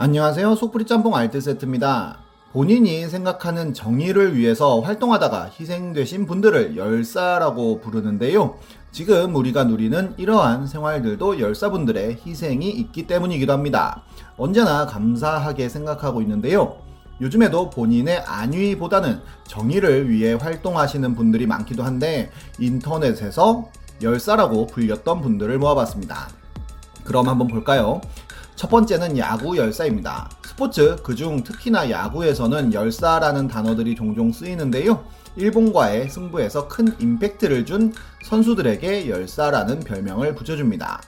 안녕하세요. 속풀이 짬뽕 알뜰 세트입니다. 본인이 생각하는 정의를 위해서 활동하다가 희생되신 분들을 열사라고 부르는데요. 지금 우리가 누리는 이러한 생활들도 열사분들의 희생이 있기 때문이기도 합니다. 언제나 감사하게 생각하고 있는데요. 요즘에도 본인의 안위보다는 정의를 위해 활동하시는 분들이 많기도 한데 인터넷에서 열사라고 불렸던 분들을 모아봤습니다. 그럼 한번 볼까요? 첫 번째는 야구 열사입니다. 스포츠, 그중 특히나 야구에서는 열사라는 단어들이 종종 쓰이는데요. 일본과의 승부에서 큰 임팩트를 준 선수들에게 열사라는 별명을 붙여줍니다.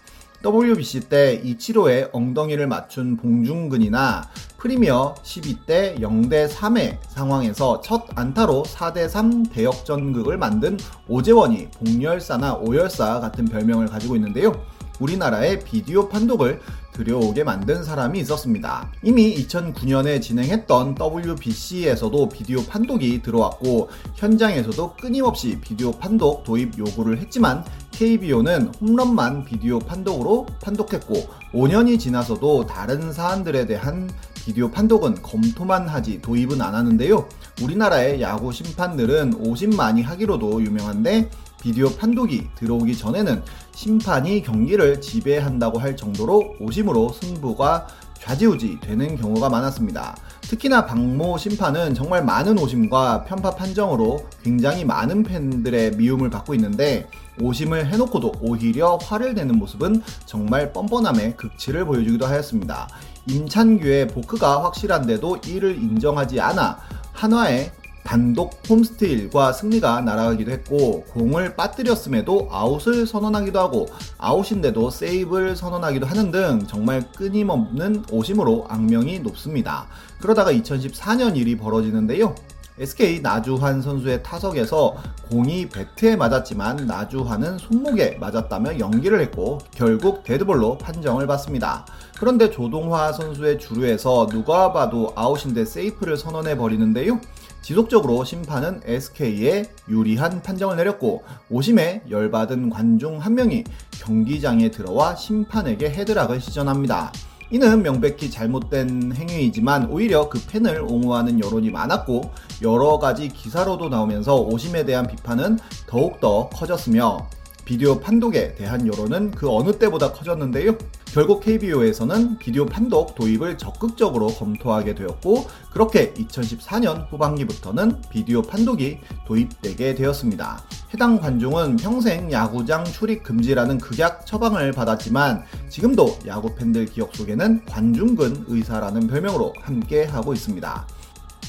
WBC 때 이치로의 엉덩이를 맞춘 봉중근이나 프리미어 12대 0대 3의 상황에서 첫 안타로 4대 3 대역전극을 만든 오재원이 봉열사나 오열사 같은 별명을 가지고 있는데요. 우리나라의 비디오 판독을 들여오게 만든 사람이 있었습니다. 이미 2009년에 진행했던 WBC에서도 비디오 판독이 들어왔고 현장에서도 끊임없이 비디오 판독 도입 요구를 했지만 KBO는 홈런만 비디오 판독으로 판독했고 5년이 지나서도 다른 사안들에 대한 비디오 판독은 검토만 하지 도입은 안 하는데요. 우리나라의 야구 심판들은 오심 많이 하기로도 유명한데 비디오 판독이 들어오기 전에는 심판이 경기를 지배한다고 할 정도로 오심으로 승부가 좌지우지 되는 경우가 많았습니다. 특히나 박모 심판은 정말 많은 오심과 편파 판정으로 굉장히 많은 팬들의 미움을 받고 있는데 오심을 해놓고도 오히려 화를 내는 모습은 정말 뻔뻔함의 극치를 보여주기도 하였습니다. 임찬규의 보크가 확실한데도 이를 인정하지 않아 한화의 단독 홈스테일과 승리가 날아가기도 했고 공을 빠뜨렸음에도 아웃을 선언하기도 하고 아웃인데도 세이프를 선언하기도 하는 등 정말 끊임없는 오심으로 악명이 높습니다. 그러다가 2014년 일이 벌어지는데요. SK 나주환 선수의 타석에서 공이 배트에 맞았지만 나주환은 손목에 맞았다며 연기를 했고 결국 데드볼로 판정을 받습니다. 그런데 조동화 선수의 주루에서 누가 봐도 아웃인데 세이프를 선언해 버리는데요. 지속적으로 심판은 SK에 유리한 판정을 내렸고 오심에 열받은 관중 한 명이 경기장에 들어와 심판에게 헤드락을 시전합니다. 이는 명백히 잘못된 행위이지만 오히려 그 팬을 옹호하는 여론이 많았고 여러 가지 기사로도 나오면서 오심에 대한 비판은 더욱더 커졌으며 비디오 판독에 대한 여론은 그 어느 때보다 커졌는데요. 결국 KBO에서는 비디오 판독 도입을 적극적으로 검토하게 되었고 그렇게 2014년 후반기부터는 비디오 판독이 도입되게 되었습니다. 해당 관중은 평생 야구장 출입 금지라는 극약 처방을 받았지만 지금도 야구 팬들 기억 속에는 관중근 의사라는 별명으로 함께 하고 있습니다.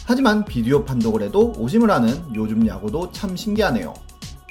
하지만 비디오 판독을 해도 오심을 하는 요즘 야구도 참 신기하네요.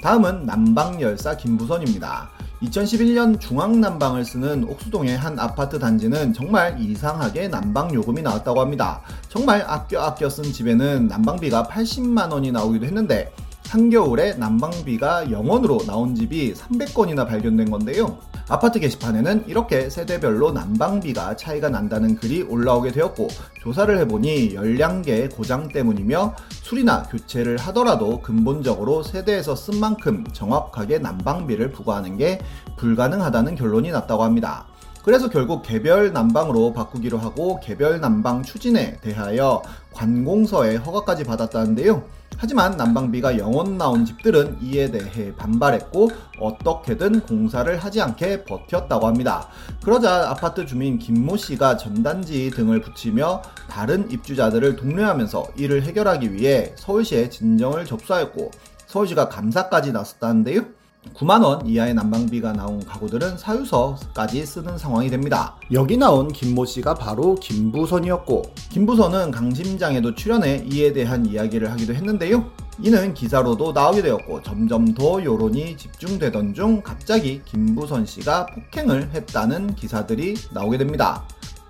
다음은 난방열사 김부선입니다. 2011년 중앙난방을 쓰는 옥수동의 한 아파트 단지는 정말 이상하게 난방 요금이 나왔다고 합니다. 정말 아껴 아껴 쓴 집에는 난방비가 80만 원이 나오기도 했는데 한겨울에 난방비가 0원으로 나온 집이 300건이나 발견된 건데요. 아파트 게시판에는 이렇게 세대별로 난방비가 차이가 난다는 글이 올라오게 되었고 조사를 해보니 열량계 고장 때문이며 수리나 교체를 하더라도 근본적으로 세대에서 쓴 만큼 정확하게 난방비를 부과하는 게 불가능하다는 결론이 났다고 합니다. 그래서 결국 개별 난방으로 바꾸기로 하고 개별 난방 추진에 대하여 관공서에 허가까지 받았다는데요. 하지만 난방비가 0원 나온 집들은 이에 대해 반발했고 어떻게든 공사를 하지 않게 버텼다고 합니다. 그러자 아파트 주민 김모 씨가 전단지 등을 붙이며 다른 입주자들을 독려하면서 이를 해결하기 위해 서울시에 진정을 접수하였고 서울시가 감사까지 나섰다는데요. 9만원 이하의 난방비가 나온 가구들은 사유서까지 쓰는 상황이 됩니다. 여기 나온 김모 씨가 바로 김부선이었고, 김부선은 강심장에도 출연해 이에 대한 이야기를 하기도 했는데요. 이는 기사로도 나오게 되었고, 점점 더 여론이 집중되던 중 갑자기 김부선 씨가 폭행을 했다는 기사들이 나오게 됩니다.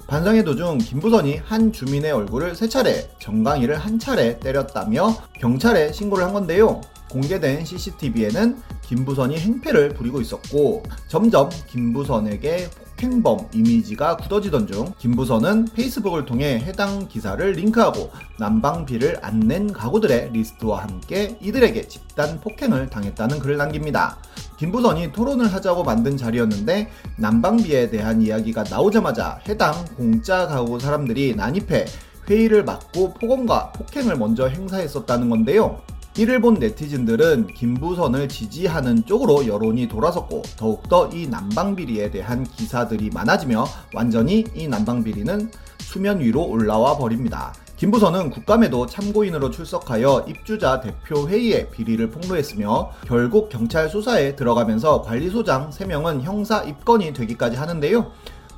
반성의 도중 김부선이 한 주민의 얼굴을 세 차례, 정강이를 한 차례 때렸다며 경찰에 신고를 한 건데요. 공개된 CCTV에는 김부선이 행패를 부리고 있었고 점점 김부선에게 폭행범 이미지가 굳어지던 중 김부선은 페이스북을 통해 해당 기사를 링크하고 난방비를 안 낸 가구들의 리스트와 함께 이들에게 집단 폭행을 당했다는 글을 남깁니다. 김부선이 토론을 하자고 만든 자리였는데 난방비에 대한 이야기가 나오자마자 해당 공짜 가구 사람들이 난입해 회의를 막고 폭언과 폭행을 먼저 행사했었다는 건데요. 이를 본 네티즌들은 김부선을 지지하는 쪽으로 여론이 돌아섰고 더욱더 이 난방비리에 대한 기사들이 많아지며 완전히 이 난방비리는 수면 위로 올라와 버립니다. 김부선은 국감에도 참고인으로 출석하여 입주자 대표 회의에 비리를 폭로했으며 결국 경찰 수사에 들어가면서 관리소장 3명은 형사 입건이 되기까지 하는데요.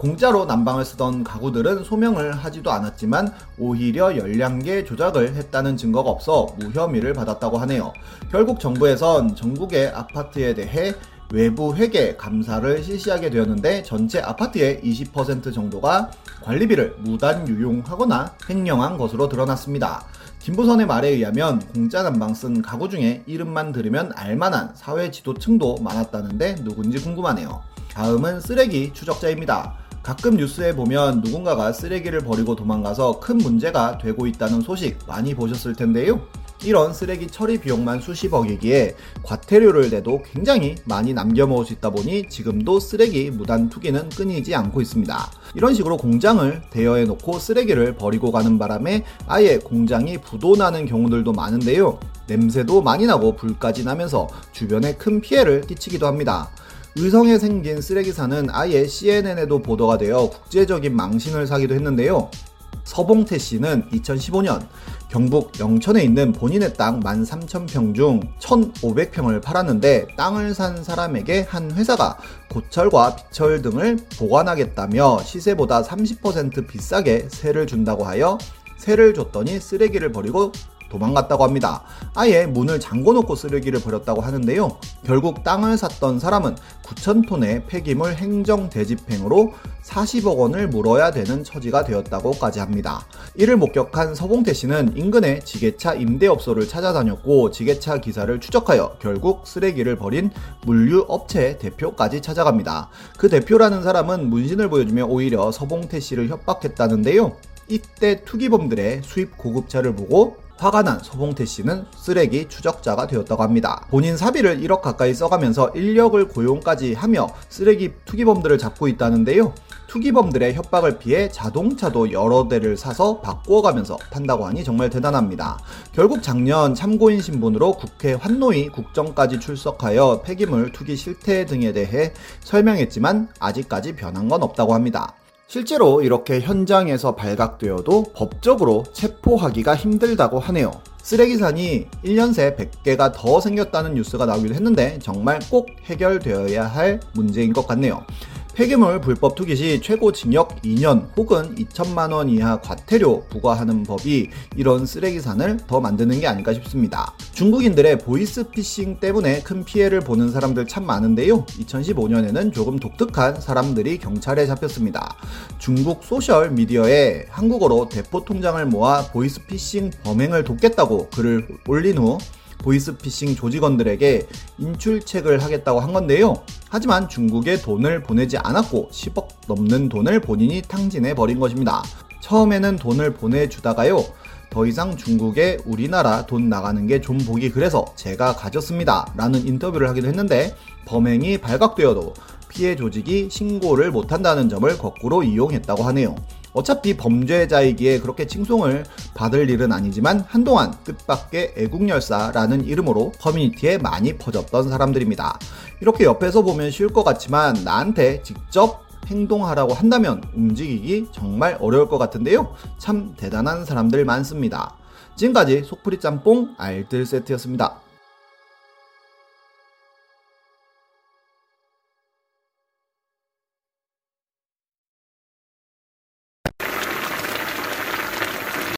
공짜로 난방을 쓰던 가구들은 소명을 하지도 않았지만 오히려 열량계 조작을 했다는 증거가 없어 무혐의를 받았다고 하네요. 결국 정부에선 전국의 아파트에 대해 외부 회계 감사를 실시하게 되었는데 전체 아파트의 20% 정도가 관리비를 무단 유용하거나 횡령한 것으로 드러났습니다. 김부선의 말에 의하면 공짜 난방 쓴 가구 중에 이름만 들으면 알만한 사회 지도층도 많았다는데 누군지 궁금하네요. 다음은 쓰레기 추적자입니다. 가끔 뉴스에 보면 누군가가 쓰레기를 버리고 도망가서 큰 문제가 되고 있다는 소식 많이 보셨을 텐데요. 이런 쓰레기 처리 비용만 수십억이기에 과태료를 내도 굉장히 많이 남겨 먹을 수 있다 보니 지금도 쓰레기 무단 투기는 끊이지 않고 있습니다. 이런 식으로 공장을 대여해 놓고 쓰레기를 버리고 가는 바람에 아예 공장이 부도나는 경우들도 많은데요. 냄새도 많이 나고 불까지 나면서 주변에 큰 피해를 끼치기도 합니다. 의성에 생긴 쓰레기사는 아예 CNN에도 보도가 되어 국제적인 망신을 사기도 했는데요. 서봉태 씨는 2015년 경북 영천에 있는 본인의 땅 13,000평 중 1,500평을 팔았는데 땅을 산 사람에게 한 회사가 고철과 비철 등을 보관하겠다며 시세보다 30% 비싸게 세를 준다고 하여 세를 줬더니 쓰레기를 버리고 도망갔다고 합니다. 아예 문을 잠궈놓고 쓰레기를 버렸다고 하는데요. 결국 땅을 샀던 사람은 9천톤의 폐기물 행정 대집행으로 40억 원을 물어야 되는 처지가 되었다고까지 합니다. 이를 목격한 서봉태 씨는 인근의 지게차 임대업소를 찾아다녔고 지게차 기사를 추적하여 결국 쓰레기를 버린 물류업체 대표까지 찾아갑니다. 그 대표라는 사람은 문신을 보여주며 오히려 서봉태 씨를 협박했다는데요. 이때 투기범들의 수입 고급차를 보고 화가 난 서봉태 씨는 쓰레기 추적자가 되었다고 합니다. 본인 사비를 1억 가까이 써가면서 인력을 고용까지 하며 쓰레기 투기범들을 잡고 있다는데요. 투기범들의 협박을 피해 자동차도 여러 대를 사서 바꾸어가면서 탄다고 하니 정말 대단합니다. 결국 작년 참고인 신분으로 국회 환노위 국정까지 출석하여 폐기물 투기 실태 등에 대해 설명했지만 아직까지 변한 건 없다고 합니다. 실제로 이렇게 현장에서 발각되어도 법적으로 체포하기가 힘들다고 하네요. 쓰레기산이 1년 새 100개가 더 생겼다는 뉴스가 나오기도 했는데 정말 꼭 해결되어야 할 문제인 것 같네요. 폐기물 불법 투기 시 최고 징역 2년 혹은 2천만 원 이하 과태료 부과하는 법이 이런 쓰레기산을 더 만드는 게 아닐까 싶습니다. 중국인들의 보이스피싱 때문에 큰 피해를 보는 사람들 참 많은데요. 2015년에는 조금 독특한 사람들이 경찰에 잡혔습니다. 중국 소셜 미디어에 한국어로 대포 통장을 모아 보이스피싱 범행을 돕겠다고 글을 올린 후 보이스피싱 조직원들에게 인출책을 하겠다고 한 건데요. 하지만 중국에 돈을 보내지 않았고 10억 넘는 돈을 본인이 탕진해 버린 것입니다. 처음에는 돈을 보내주다가요. 더 이상 중국에 우리나라 돈 나가는 게 좀 보기 그래서 제가 가졌습니다. 라는 인터뷰를 하기도 했는데 범행이 발각되어도 피해 조직이 신고를 못한다는 점을 거꾸로 이용했다고 하네요. 어차피 범죄자이기에 그렇게 칭송을 받을 일은 아니지만 한동안 뜻밖의 애국열사라는 이름으로 커뮤니티에 많이 퍼졌던 사람들입니다. 이렇게 옆에서 보면 쉬울 것 같지만 나한테 직접 행동하라고 한다면 움직이기 정말 어려울 것 같은데요. 참 대단한 사람들 많습니다. 지금까지 속풀이 짬뽕 알뜰 세트였습니다.